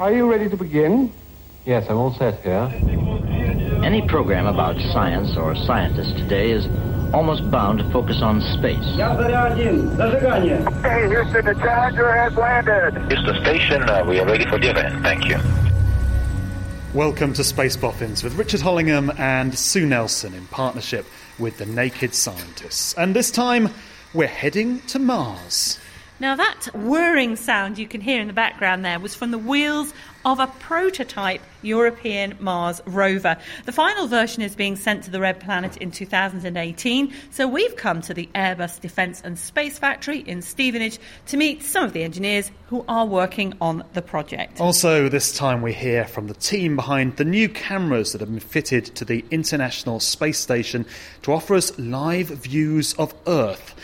Are you ready to begin? Yes, I'm all set here. Any program about science or scientists today is almost bound to focus on space. Hey, Houston, the Challenger has landed. Houston Station, uh, we are ready for the event. Thank you. Welcome to Space Boffins with Richard Hollingham and Sue Nelson in partnership with the Naked Scientists. And this time, we're heading to Mars. Now, that whirring sound you can hear in the background there was from the wheels of a prototype European Mars rover. The final version is being sent to the Red Planet in 2018, so we've come to the Airbus Defence and Space Factory in Stevenage to meet some of the engineers who are working on the project. Also, this time we hear from the team behind the new cameras that have been fitted to the International Space Station to offer us live views of Earth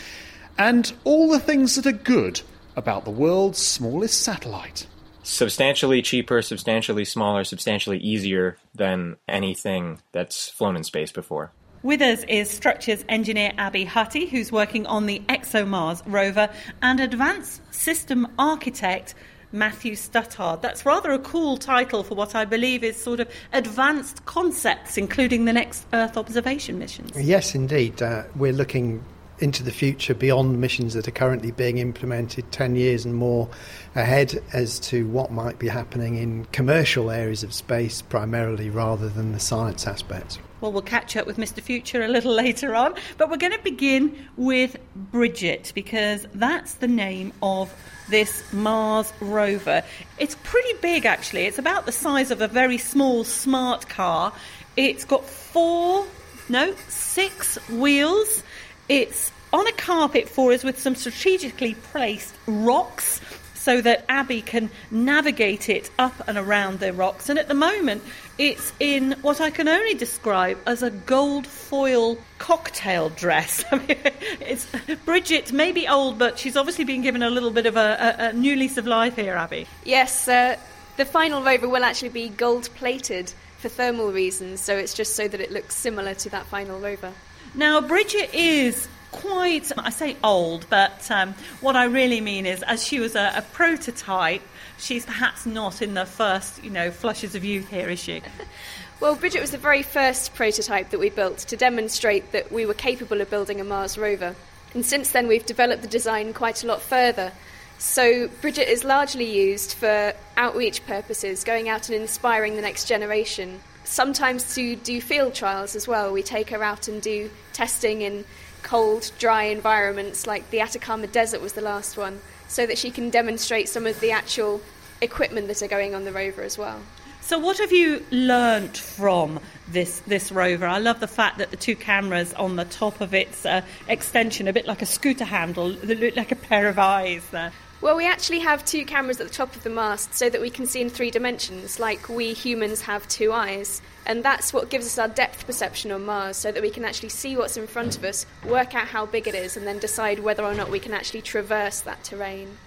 and all the things that are good about the world's smallest satellite. Substantially cheaper, substantially smaller, substantially easier than anything that's flown in space before. With us is structures engineer Abby Hutty, who's working on the ExoMars rover, and advanced system architect Matthew Stuttard. That's rather a cool title for what I believe is sort of advanced concepts, including the next Earth observation missions. Yes, indeed. Uh, we're looking into the future beyond missions that are currently being implemented 10 years and more ahead as to what might be happening in commercial areas of space primarily rather than the science aspects. Well, we'll catch up with Mr. Future a little later on, but we're going to begin with Bridget because that's the name of this Mars rover. It's pretty big actually, it's about the size of a very small smart car. It's got four, no, six wheels. It's on a carpet for us with some strategically placed rocks so that Abby can navigate it up and around the rocks. And at the moment, it's in what I can only describe as a gold foil cocktail dress. I mean, it's Bridget, maybe old, but she's obviously been given a little bit of a, a, a new lease of life here, Abby. Yes, uh, the final rover will actually be gold plated for thermal reasons, so it's just so that it looks similar to that final rover. Now, Bridget is quite, I say old, but um, what I really mean is, as she was a, a, prototype, she's perhaps not in the first, you know, flushes of youth here, is she? well, Bridget was the very first prototype that we built to demonstrate that we were capable of building a Mars rover. And since then, we've developed the design quite a lot further. So, Bridget is largely used for outreach purposes, going out and inspiring the next generation sometimes to do field trials as well. We take her out and do testing in cold, dry environments like the Atacama Desert was the last one, so that she can demonstrate some of the actual equipment that are going on the rover as well. So, what have you learnt from this this rover? I love the fact that the two cameras on the top of its uh, extension, a bit like a scooter handle, they look like a pair of eyes there. Well, we actually have two cameras at the top of the mast so that we can see in three dimensions, like we humans have two eyes. And that's what gives us our depth perception on Mars, so that we can actually see what's in front of us, work out how big it is, and then decide whether or not we can actually traverse that terrain.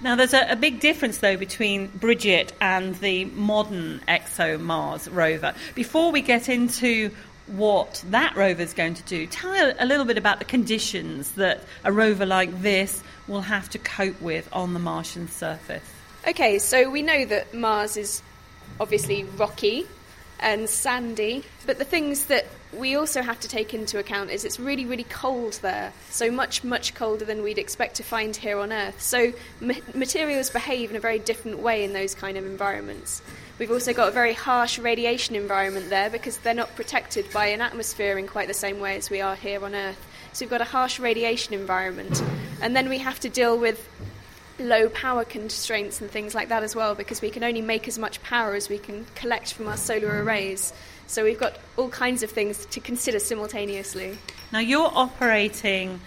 Now, there's a, a, big difference, though, between Bridget and the modern ExoMars rover. Before we get into what that rover is going to do, tell me a little bit about the conditions that a rover like this will have to cope with on the Martian surface? Okay, so we know that Mars is obviously rocky and sandy, but the things that we also have to take into account is it's really, really cold there, so much, much colder than we'd expect to find here on Earth. So ma- materials behave in a very different way in those kind of environments. We've also got a very harsh radiation environment there because they're not protected by an atmosphere in quite the same way as we are here on Earth. So we've got a harsh radiation environment. And then we have to deal with low power constraints and things like that as well because we can only make as much power as we can collect from our solar arrays. So we've got all kinds of things to consider simultaneously. Now you're operating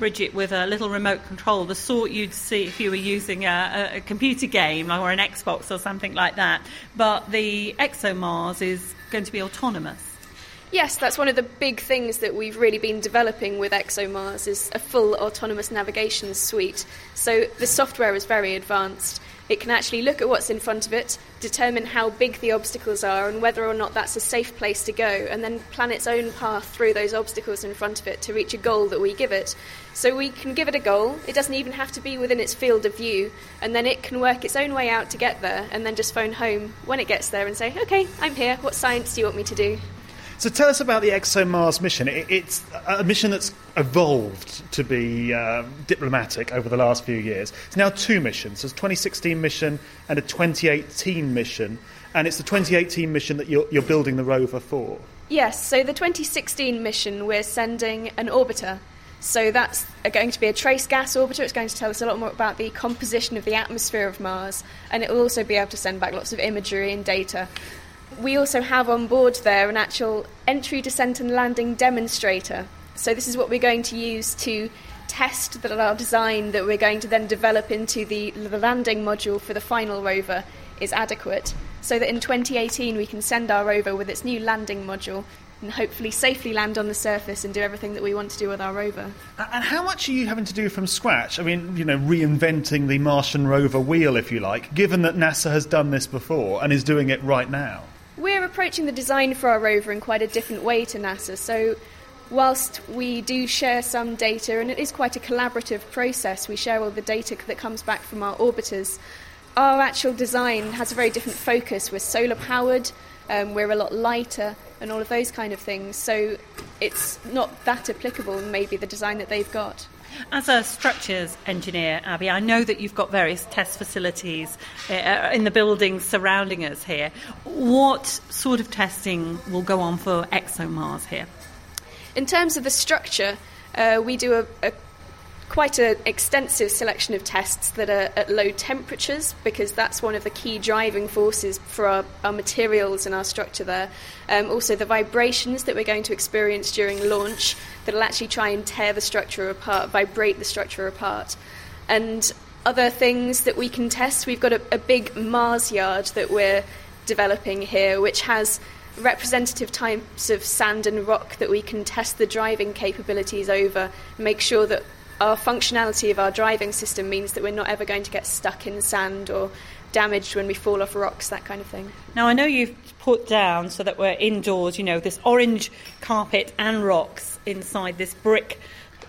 Bridget, with a little remote control, the sort you'd see if you were using a, a computer game or an Xbox or something like that. But the ExoMars is going to be autonomous. Yes, that's one of the big things that we've really been developing with ExoMars is a full autonomous navigation suite. So the software is very advanced. It can actually look at what's in front of it, determine how big the obstacles are and whether or not that's a safe place to go, and then plan its own path through those obstacles in front of it to reach a goal that we give it. So we can give it a goal, it doesn't even have to be within its field of view, and then it can work its own way out to get there, and then just phone home when it gets there and say, okay, I'm here, what science do you want me to do? So tell us about the ExoMars mission. It's a mission that's evolved to be uh, diplomatic over the last few years. It's now two missions. There's a 2016 mission and a 2018 mission, and it's the 2018 mission that you're, you're building the rover for. Yes, so the 2016 mission, we're sending an orbiter. So that's going to be a trace gas orbiter. It's going to tell us a lot more about the composition of the atmosphere of Mars, and it will also be able to send back lots of imagery and data we also have on board there an actual entry, descent, and landing demonstrator. So, this is what we're going to use to test that our design that we're going to then develop into the, the landing module for the final rover is adequate. So that in 2018 we can send our rover with its new landing module and hopefully safely land on the surface and do everything that we want to do with our rover. And how much are you having to do from scratch? I mean, you know, reinventing the Martian rover wheel, if you like, given that NASA has done this before and is doing it right now? We're approaching the design for our rover in quite a different way to NASA. So, whilst we do share some data, and it is quite a collaborative process, we share all the data that comes back from our orbiters. Our actual design has a very different focus. We're solar powered, um, we're a lot lighter, and all of those kind of things. So, it's not that applicable, maybe, the design that they've got. As a structures engineer, Abby, I know that you've got various test facilities uh, in the buildings surrounding us here. What sort of testing will go on for ExoMars here? In terms of the structure, uh, we do a, a quite an extensive selection of tests that are at low temperatures because that's one of the key driving forces for our, our materials and our structure there. Um, also, the vibrations that we're going to experience during launch that'll actually try and tear the structure apart, vibrate the structure apart. And other things that we can test, we've got a, a big Mars yard that we're developing here, which has representative types of sand and rock that we can test the driving capabilities over, make sure that our functionality of our driving system means that we're not ever going to get stuck in sand or damaged when we fall off rocks, that kind of thing. Now, I know you've put down so that we're indoors, you know, this orange carpet and rocks inside this brick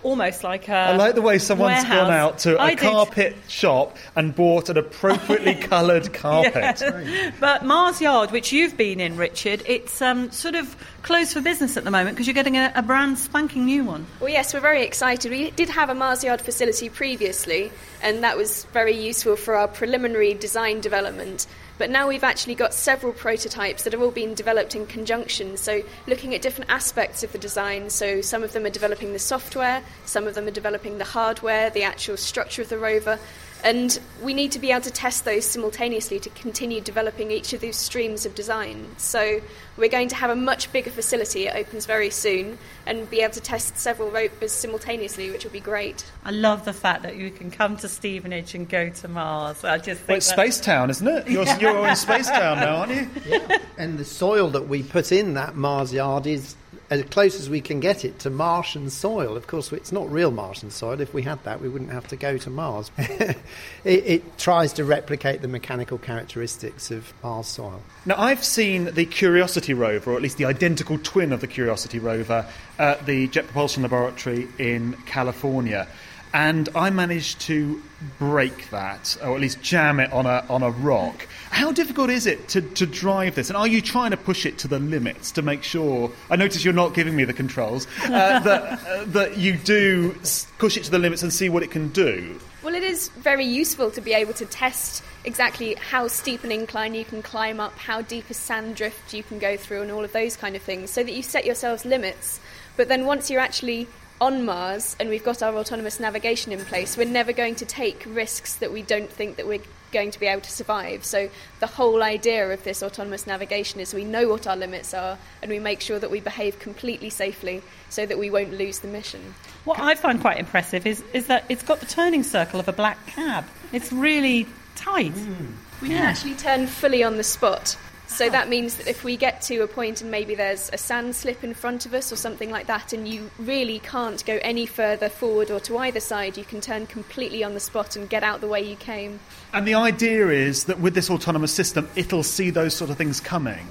almost like a. I like the way someone's warehouse. gone out to a I carpet did. shop and bought an appropriately coloured carpet. Yeah. But Mars Yard, which you've been in, Richard, it's um, sort of closed for business at the moment because you're getting a, a, brand spanking new one. Well, yes, we're very excited. We did have a Mars Yard facility previously, and that was very useful for our preliminary design development. But now we've actually got several prototypes that have all been developed in conjunction. So, looking at different aspects of the design. So, some of them are developing the software, some of them are developing the hardware, the actual structure of the rover. And we need to be able to test those simultaneously to continue developing each of these streams of design. So we're going to have a much bigger facility. It opens very soon, and be able to test several rovers simultaneously, which will be great. I love the fact that you can come to Stevenage and go to Mars. I just well, it's Space Town, isn't it? You're, you're in Space Town now, aren't you? Yeah. And the soil that we put in that Mars yard is as close as we can get it to Martian soil. Of course, it's not real Martian soil. If we had that, we wouldn't have to go to Mars. it, it, tries to replicate the mechanical characteristics of Mars soil. Now, I've seen the Curiosity rover, or at least the identical twin of the Curiosity rover, at the Jet Propulsion Laboratory in California and I managed to break that, or at least jam it on a, on a rock. How difficult is it to, to drive this? And are you trying to push it to the limits to make sure? I notice you're not giving me the controls, uh, that, uh, that you do push it to the limits and see what it can do. Well, it is very useful to be able to test exactly how steep an incline you can climb up, how deep a sand drift you can go through, and all of those kind of things, so that you set yourselves limits. But then once you're actually on Mars and we've got our autonomous navigation in place, we're never going to take risks that we don't think that we're going to be able to survive. So the whole idea of this autonomous navigation is we know what our limits are and we make sure that we behave completely safely so that we won't lose the mission. What I find quite impressive is, is that it's got the turning circle of a black cab. It's really tight. Mm. We can actually turn fully on the spot. So that means that if we get to a point and maybe there's a sand slip in front of us or something like that, and you really can't go any further forward or to either side, you can turn completely on the spot and get out the way you came. And the idea is that with this autonomous system, it'll see those sort of things coming.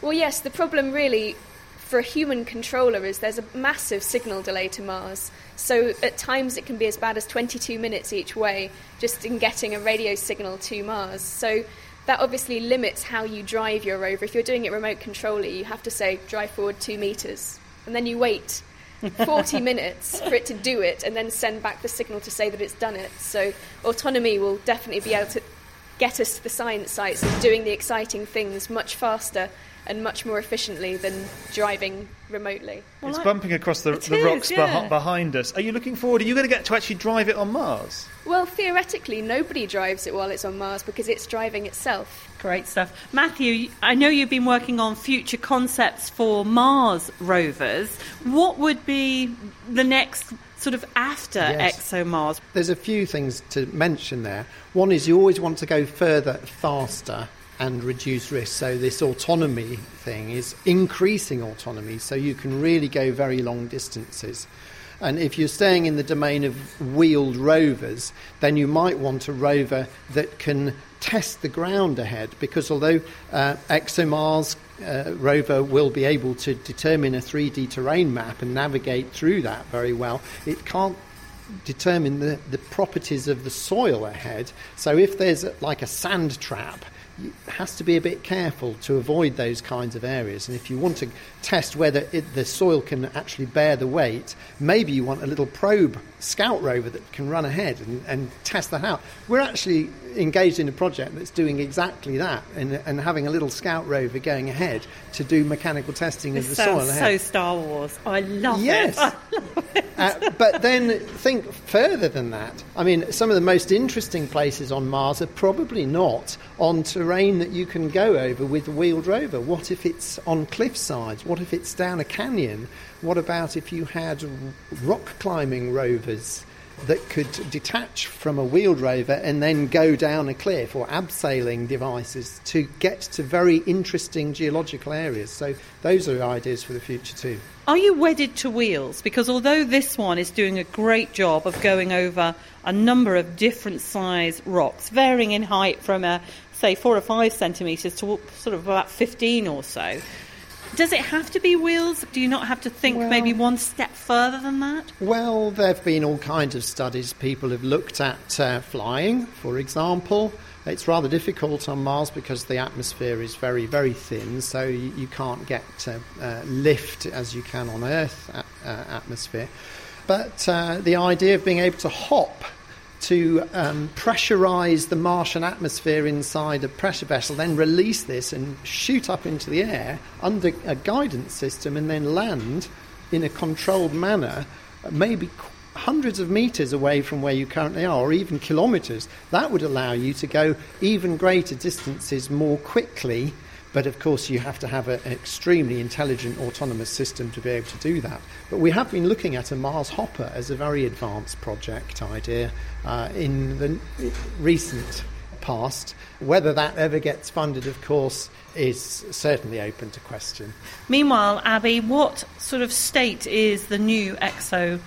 Well, yes, the problem really for a human controller is there's a massive signal delay to Mars. So at times it can be as bad as 22 minutes each way just in getting a radio signal to Mars. So that obviously limits how you drive your rover. If you're doing it remote controlly, you have to say drive forward two meters, and then you wait 40 minutes for it to do it, and then send back the signal to say that it's done it. So autonomy will definitely be able to get us to the science sites and doing the exciting things much faster and much more efficiently than driving remotely. it's bumping across the, the is, rocks behi- yeah. behind us. Are you looking forward? Are you going to get to actually drive it on Mars? Well, theoretically, nobody drives it while it's on Mars because it's driving itself. Great stuff. Matthew, I know you've been working on future concepts for Mars rovers. What would be the next sort of after Yes. ExoMars? There's a few things to mention there. One is you always want to go further, faster, and reduce risk. So, this autonomy thing is increasing autonomy so you can really go very long distances. And if you're staying in the domain of wheeled rovers, then you might want a rover that can test the ground ahead because although uh, ExoMars uh, rover will be able to determine a 3D terrain map and navigate through that very well, it can't determine the, the properties of the soil ahead. So if there's like a sand trap, has to be a bit careful to avoid those kinds of areas. And if you want to test whether it, the soil can actually bear the weight, maybe you want a little probe scout rover that can run ahead and, and test that out. We're actually engaged in a project that's doing exactly that and, and having a little scout rover going ahead to do mechanical testing This of the soil ahead. so Star Wars. I love Yes. it. I love it. Uh, but then think further than that. I mean, some of the most interesting places on Mars are probably not on terrain that you can go over with a wheeled rover. What if it's on cliff sides? What if it's down a canyon? What about if you had rock climbing rovers that could detach from a wheeled rover and then go down a cliff or abseiling devices to get to very interesting geological areas? So, those are ideas for the future too. Are you wedded to wheels? Because although this one is doing a great job of going over a number of different size rocks, varying in height from a say four or five centimetres to sort of about fifteen or so, does it have to be wheels? Do you not have to think maybe one step further than that? Well, there have been all kinds of studies. People have looked at uh, flying, for example. It's rather difficult on Mars because the atmosphere is very, very thin, so you, you can't get uh, uh, lift as you can on Earth uh, atmosphere. But uh, the idea of being able to hop to um, pressurize the Martian atmosphere inside a pressure vessel, then release this and shoot up into the air under a guidance system and then land in a controlled manner, maybe hundreds of meters away from where you currently are, or even kilometers. That would allow you to go even greater distances more quickly. But of course, you have to have a- an extremely intelligent autonomous system to be able to do that. But we have been looking at a Mars hopper as a very advanced project idea uh, in the recent past. Whether that ever gets funded, of course, is certainly open to question. Meanwhile, Abby, what sort of state is the new Exo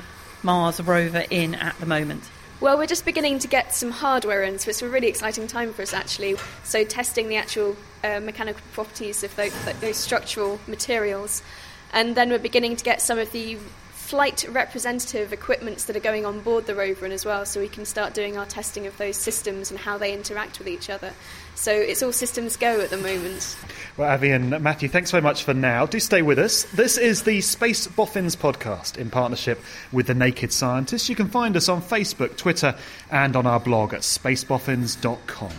Mars rover in at the moment? Well, we're just beginning to get some hardware in, so it's a really exciting time for us actually. So, testing the actual uh, mechanical properties of those, those structural materials. And then we're beginning to get some of the flight representative equipments that are going on board the rover in as well, so we can start doing our testing of those systems and how they interact with each other. So, it's all systems go at the moment. Well, Abby and Matthew, thanks very much for now. Do stay with us. This is the Space Boffins podcast in partnership with The Naked Scientists. You can find us on Facebook, Twitter, and on our blog at spaceboffins.com.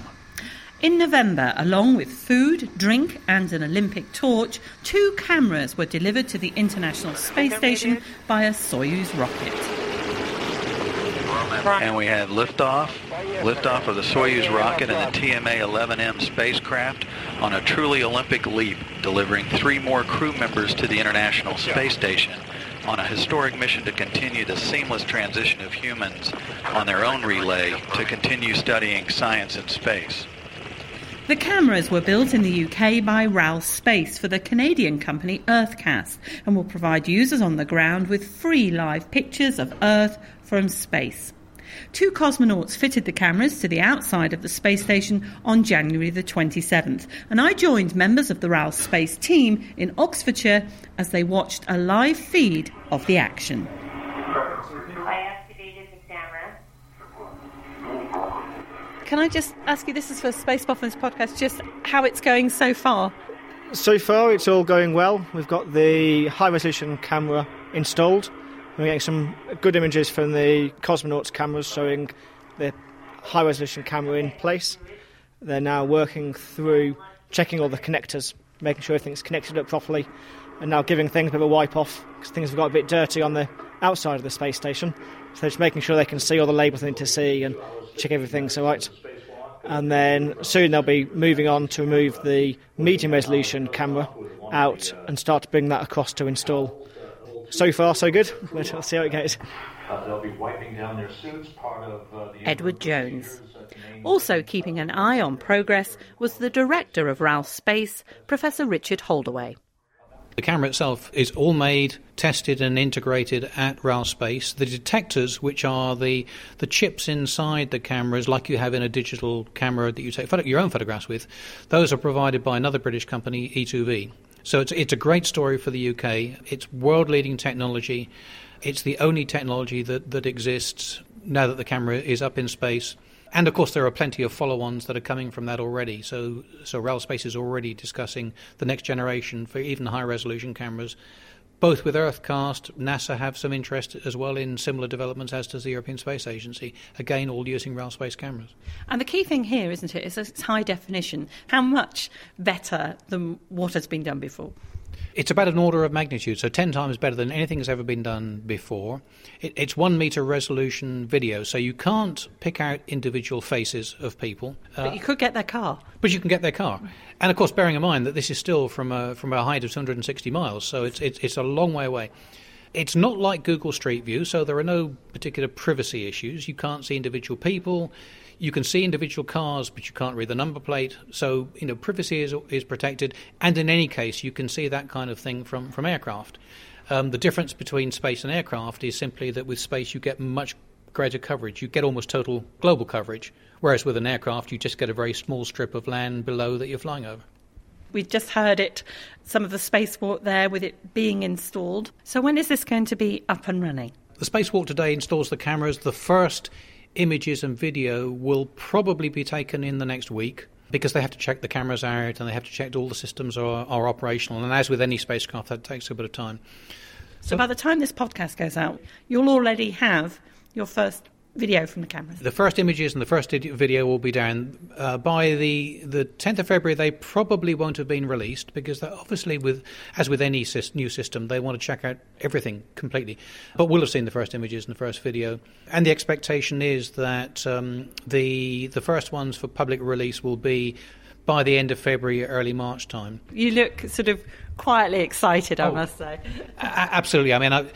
In November, along with food, drink, and an Olympic torch, two cameras were delivered to the International Space Station by a Soyuz rocket. And we have liftoff, liftoff of the Soyuz rocket and the TMA-11M spacecraft on a truly Olympic leap, delivering three more crew members to the International Space Station on a historic mission to continue the seamless transition of humans on their own relay to continue studying science in space. The cameras were built in the UK by RAL Space for the Canadian company Earthcast and will provide users on the ground with free live pictures of Earth from space. Two cosmonauts fitted the cameras to the outside of the space station on January the 27th, and I joined members of the RAL Space team in Oxfordshire as they watched a live feed of the action. Can I just ask you, this is for Space Boffins podcast, just how it's going so far? So far, it's all going well. We've got the high resolution camera installed. We're getting some good images from the cosmonauts' cameras showing the high resolution camera in place. They're now working through checking all the connectors, making sure everything's connected up properly, and now giving things a bit of a wipe off because things have got a bit dirty on the outside of the space station. So just making sure they can see all the labels they need to see and check everything's all right. And then soon they'll be moving on to remove the medium resolution camera out and start to bring that across to install. So far, so good. Let's see how it goes. Edward Jones. Also keeping an eye on progress was the director of RAL Space, Professor Richard Holdaway. The camera itself is all made, tested, and integrated at RAL Space. The detectors, which are the the chips inside the cameras, like you have in a digital camera that you take photo- your own photographs with, those are provided by another British company, E2V. So it's it's a great story for the UK. It's world leading technology. It's the only technology that, that exists now that the camera is up in space. And of course, there are plenty of follow-ons that are coming from that already. So, so RAL Space is already discussing the next generation for even high-resolution cameras. Both with Earthcast, NASA have some interest as well in similar developments, as does the European Space Agency. Again, all using RAL Space cameras. And the key thing here, isn't it, is it's high definition. How much better than what has been done before? It's about an order of magnitude, so 10 times better than anything that's ever been done before. It, it's one meter resolution video, so you can't pick out individual faces of people. But you could get their car. But you can get their car. And of course, bearing in mind that this is still from a, from a height of 260 miles, so it's, it's, it's a long way away. It's not like Google Street View, so there are no particular privacy issues. You can't see individual people. You can see individual cars, but you can't read the number plate. So, you know, privacy is, is protected. And in any case, you can see that kind of thing from, from aircraft. Um, the difference between space and aircraft is simply that with space, you get much greater coverage. You get almost total global coverage. Whereas with an aircraft, you just get a very small strip of land below that you're flying over. We've just heard it, some of the spacewalk there with it being installed. So, when is this going to be up and running? The spacewalk today installs the cameras. The first images and video will probably be taken in the next week because they have to check the cameras out and they have to check all the systems are, are operational. And as with any spacecraft, that takes a bit of time. So, so by the time this podcast goes out, you'll already have your first video from the cameras. The first images and the first video will be down uh, by the the 10th of February. They probably won't have been released because obviously, with as with any new system, they want to check out everything completely. But we'll have seen the first images and the first video, and the expectation is that um, the the first ones for public release will be by the end of February, early March time. You look sort of quietly excited, I oh, must say. absolutely. I mean, I,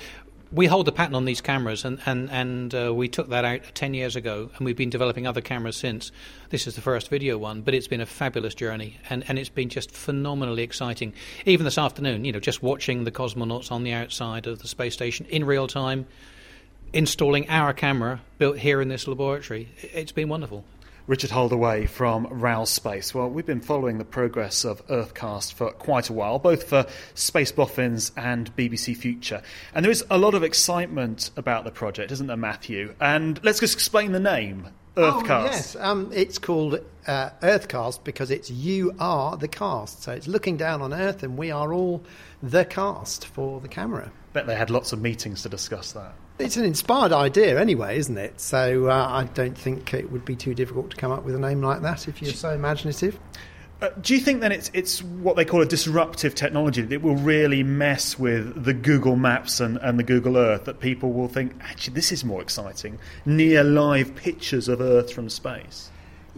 we hold the patent on these cameras, and and and uh, we took that out ten years ago, and we've been developing other cameras since. This is the first video one, but it's been a fabulous journey, and and it's been just phenomenally exciting. Even this afternoon, you know, just watching the cosmonauts on the outside of the space station in real time, installing our camera built here in this laboratory. It's been wonderful. Richard Holdaway from RAL Space. Well, we've been following the progress of Earthcast for quite a while, both for Space Boffins and BBC Future. And there is a lot of excitement about the project, isn't there, Matthew? And let's just explain the name. Earthcast. Oh, yes, um, it's called uh, Earthcast because it's you are the cast. So it's looking down on Earth, and we are all the cast for the camera. Bet they had lots of meetings to discuss that. It's an inspired idea anyway, isn't it? So uh, I don't think it would be too difficult to come up with a name like that if you're so imaginative. Uh, do you think then it's it's what they call a disruptive technology that will really mess with the Google Maps and, and the Google Earth that people will think actually this is more exciting near live pictures of Earth from space?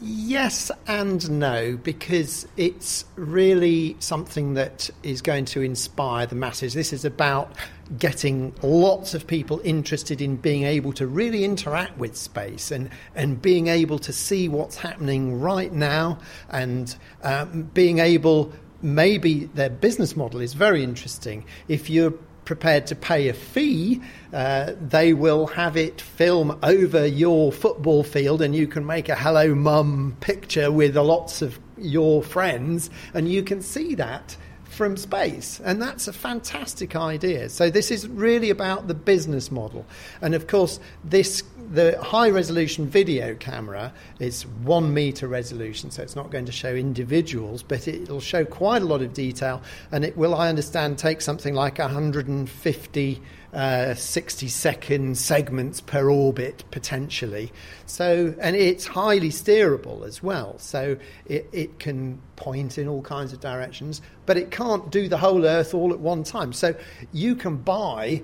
Yes and no, because it's really something that is going to inspire the masses. This is about getting lots of people interested in being able to really interact with space and, and being able to see what's happening right now and um, being able maybe their business model is very interesting. If you're prepared to pay a fee, uh, they will have it film over your football field and you can make a hello mum picture with lots of your friends and you can see that from space. And that's a fantastic idea. So this is really about the business model. And of course, this the high resolution video camera is one meter resolution, so it's not going to show individuals, but it'll show quite a lot of detail. And it will, I understand, take something like 150 uh, 60 second segments per orbit potentially. So, and it's highly steerable as well. So it, it can point in all kinds of directions, but it can't do the whole Earth all at one time. So you can buy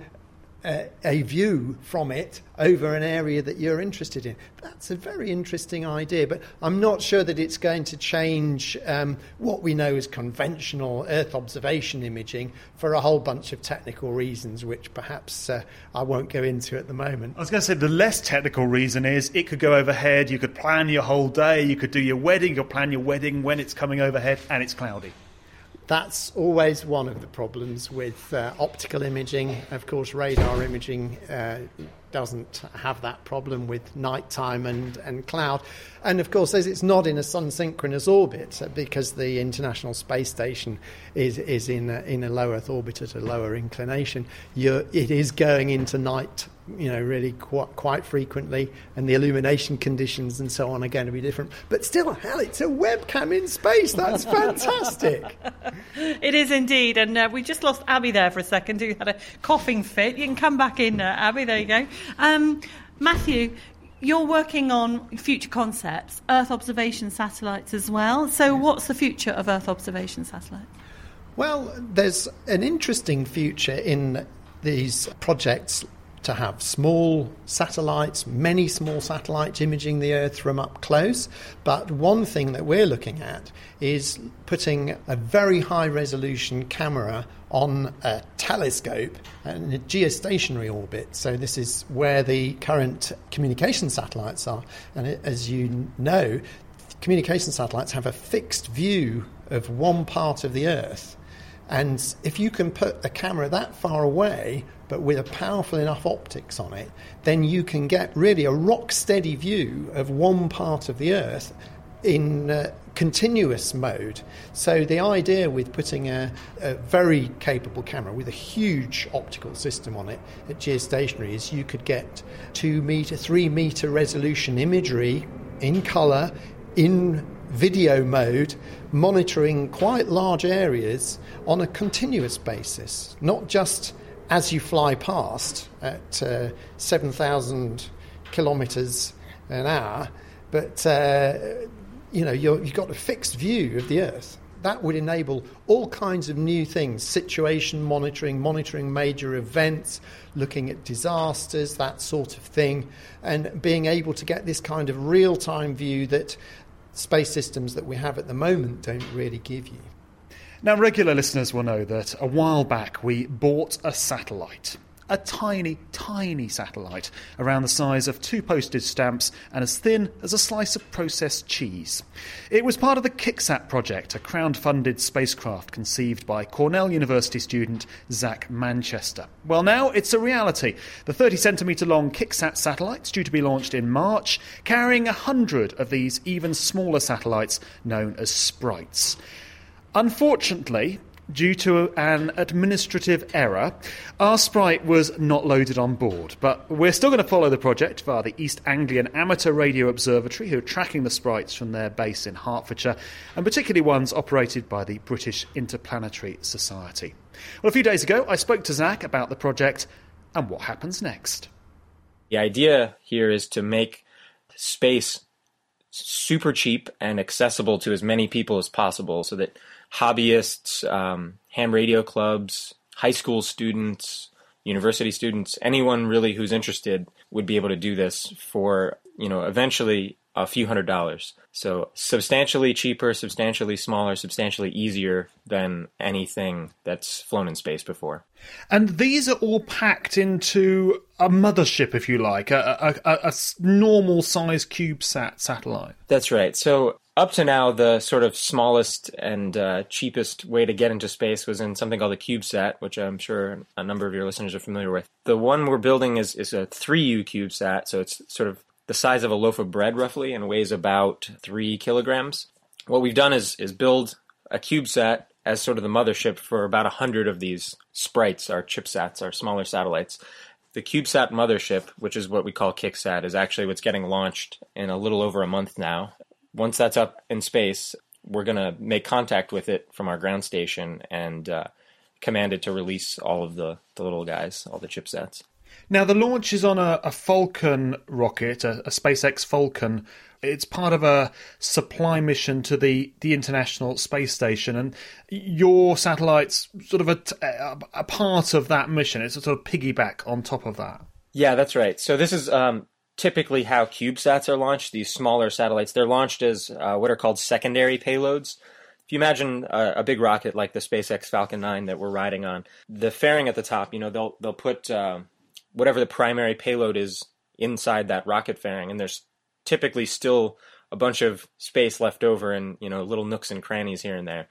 a, view from it over an area that you're interested in. That's a very interesting idea, but I'm not sure that it's going to change um, what we know as conventional Earth observation imaging for a whole bunch of technical reasons, which perhaps uh, I won't go into at the moment. I was going to say the less technical reason is it could go overhead, you could plan your whole day, you could do your wedding, you could plan your wedding when it's coming overhead and it's cloudy. That's always one of the problems with uh, optical imaging. Of course, radar imaging uh, doesn't have that problem with nighttime and, and cloud. And of course, as it's not in a sun synchronous orbit, uh, because the International Space Station is, is in, a, in a low Earth orbit at a lower inclination, it is going into night you know, really quite, quite frequently, and the illumination conditions and so on are going to be different. But still, hell, it's a webcam in space. That's fantastic. it is indeed. And uh, we just lost Abby there for a second, who had a coughing fit. You can come back in, uh, Abby. There you go. Um, Matthew, you're working on future concepts, Earth observation satellites as well. So, what's the future of Earth observation satellites? Well, there's an interesting future in these projects to have small satellites, many small satellites imaging the Earth from up close. But one thing that we're looking at is putting a very high resolution camera on a telescope in a geostationary orbit. So, this is where the current communication satellites are. And as you know, communication satellites have a fixed view of one part of the Earth. And if you can put a camera that far away but with a powerful enough optics on it, then you can get really a rock steady view of one part of the Earth in uh, continuous mode. So the idea with putting a, a, very capable camera with a huge optical system on it at geostationary is you could get two meter, three meter resolution imagery in color in video mode, monitoring quite large areas on a continuous basis, not just as you fly past at uh, 7,000 kilometres an hour, but uh, you know you've got a fixed view of the Earth. That would enable all kinds of new things: situation monitoring, monitoring major events, looking at disasters, that sort of thing, and being able to get this kind of real-time view that space systems that we have at the moment don't really give you. Now, regular listeners will know that a while back we bought a satellite. A tiny, tiny satellite around the size of two postage stamps and as thin as a slice of processed cheese. It was part of the KickSat project, a crowd funded spacecraft conceived by Cornell University student Zach Manchester. Well, now it's a reality. The 30 centimetre long KickSat satellite's due to be launched in March, carrying a hundred of these even smaller satellites known as sprites. Unfortunately, due to an administrative error, our sprite was not loaded on board. But we're still going to follow the project via the East Anglian Amateur Radio Observatory, who are tracking the sprites from their base in Hertfordshire, and particularly ones operated by the British Interplanetary Society. Well, a few days ago, I spoke to Zach about the project and what happens next. The idea here is to make space super cheap and accessible to as many people as possible so that hobbyists, um, ham radio clubs, high school students, university students, anyone really who's interested would be able to do this for, you know, eventually a few hundred dollars. So substantially cheaper, substantially smaller, substantially easier than anything that's flown in space before. And these are all packed into a mothership, if you like, a, a, a, a normal size CubeSat satellite. That's right. So up to now, the sort of smallest and uh, cheapest way to get into space was in something called a CubeSat, which I'm sure a number of your listeners are familiar with. The one we're building is, is a 3U CubeSat, so it's sort of the size of a loaf of bread roughly and weighs about three kilograms. What we've done is, is build a CubeSat as sort of the mothership for about a hundred of these sprites, our chipsats, our smaller satellites. The CubeSat mothership, which is what we call KickSat, is actually what's getting launched in a little over a month now once that's up in space, we're going to make contact with it from our ground station and uh, command it to release all of the, the little guys, all the chipsats. Now, the launch is on a, a Falcon rocket, a, a, SpaceX Falcon. It's part of a supply mission to the, the International Space Station, and your satellite's sort of a, a, a part of that mission. It's a sort of piggyback on top of that. Yeah, that's right. So this is um, typically how CubeSats are launched, these smaller satellites, they're launched as uh, what are called secondary payloads. If you imagine a, a, big rocket like the SpaceX Falcon 9 that we're riding on, the fairing at the top, you know, they'll they'll put uh, whatever the primary payload is inside that rocket fairing, and there's typically still a bunch of space left over and you know little nooks and crannies here and there.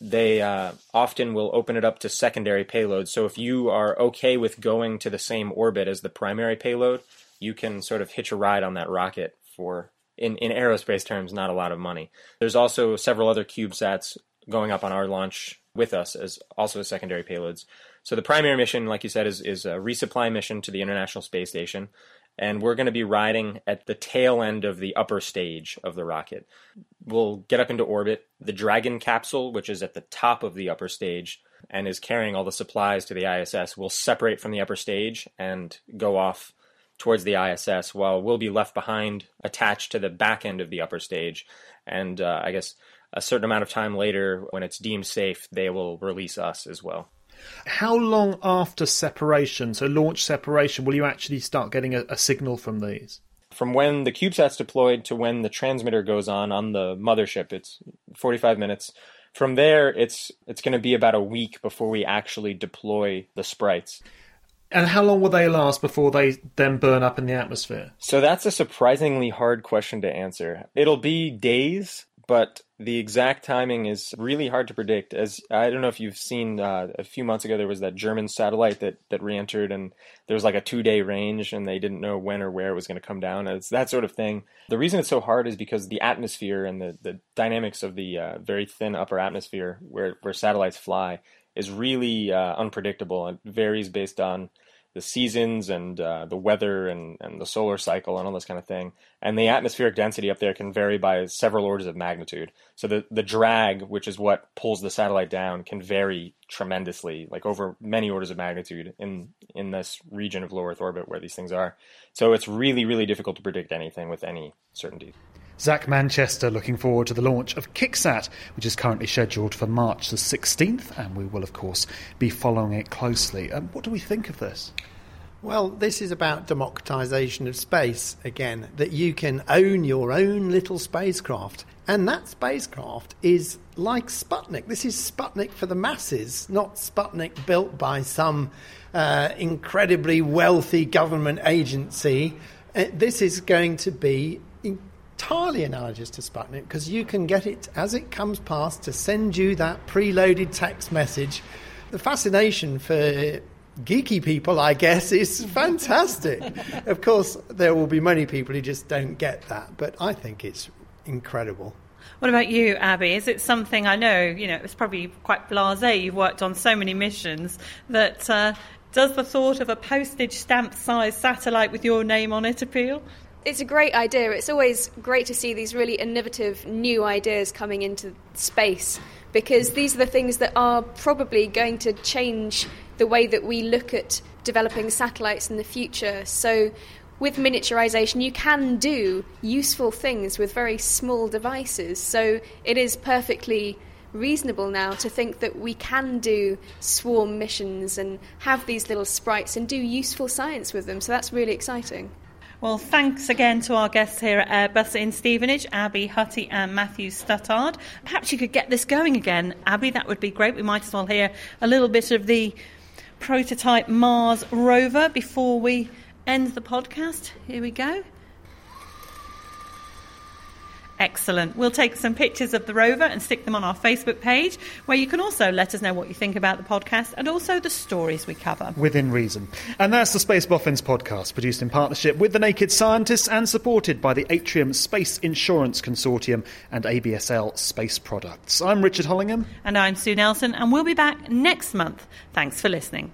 They uh, often will open it up to secondary payloads. So if you are okay with going to the same orbit as the primary payload, you can sort of hitch a ride on that rocket for in, in aerospace terms not a lot of money. There's also several other CubeSats going up on our launch with us as also secondary payloads. So the primary mission, like you said, is is a resupply mission to the International Space Station, and we're going to be riding at the tail end of the upper stage of the rocket. We'll get up into orbit. The Dragon capsule, which is at the top of the upper stage and is carrying all the supplies to the ISS, will separate from the upper stage and go off towards the ISS, while we'll be left behind, attached to the back end of the upper stage. And uh, I guess a certain amount of time later, when it's deemed safe, they will release us as well. How long after separation, so launch separation, will you actually start getting a, a signal from these? From when the CubeSat's deployed to when the transmitter goes on on the mothership, it's 45 minutes. From there, it's it's going to be about a week before we actually deploy the sprites. And how long will they last before they then burn up in the atmosphere? So that's a surprisingly hard question to answer. It'll be days, but the exact timing is really hard to predict. As I don't know if you've seen uh, a few months ago, there was that German satellite that that re-entered, and there was like a two-day range, and they didn't know when or where it was going to come down. It's that sort of thing. The reason it's so hard is because the atmosphere and the the dynamics of the uh, very thin upper atmosphere where where satellites fly is really uh, unpredictable and varies based on the seasons and uh, the weather and, and the solar cycle and all this kind of thing. And the atmospheric density up there can vary by several orders of magnitude. So the, the drag, which is what pulls the satellite down, can vary tremendously, like over many orders of magnitude in, in this region of low Earth orbit where these things are. So it's really, really difficult to predict anything with any certainty. Zach Manchester looking forward to the launch of KickSat, which is currently scheduled for March the 16th, and we will, of course, be following it closely. Um, what do we think of this? Well, this is about democratization of space again, that you can own your own little spacecraft. And that spacecraft is like Sputnik. This is Sputnik for the masses, not Sputnik built by some uh, incredibly wealthy government agency. Uh, this is going to be entirely analogous to Sputnik because you can get it as it comes past to send you that preloaded text message. The fascination for geeky people, I guess, is fantastic. of course, there will be many people who just don't get that, but I think it's incredible. What about you, Abby? Is it something I know, you know, it's probably quite blase, you've worked on so many missions, that uh, does the thought of a postage stamp sized satellite with your name on it appeal? It's a great idea. It's always great to see these really innovative new ideas coming into space because these are the things that are probably going to change the way that we look at developing satellites in the future. So with miniaturization, you can do useful things with very small devices. So it is perfectly reasonable now to think that we can do swarm missions and have these little sprites and do useful science with them. So that's really exciting. Well, thanks again to our guests here at Airbus in Stevenage, Abby Hutty and Matthew Stuttard. Perhaps you could get this going again, Abby. That would be great. We might as well hear a little bit of the prototype Mars rover before we end the podcast. Here we go. Excellent. We'll take some pictures of the rover and stick them on our Facebook page, where you can also let us know what you think about the podcast and also the stories we cover. Within reason. And that's the Space Boffins podcast, produced in partnership with the Naked Scientists and supported by the Atrium Space Insurance Consortium and ABSL Space Products. I'm Richard Hollingham. And I'm Sue Nelson, and we'll be back next month. Thanks for listening.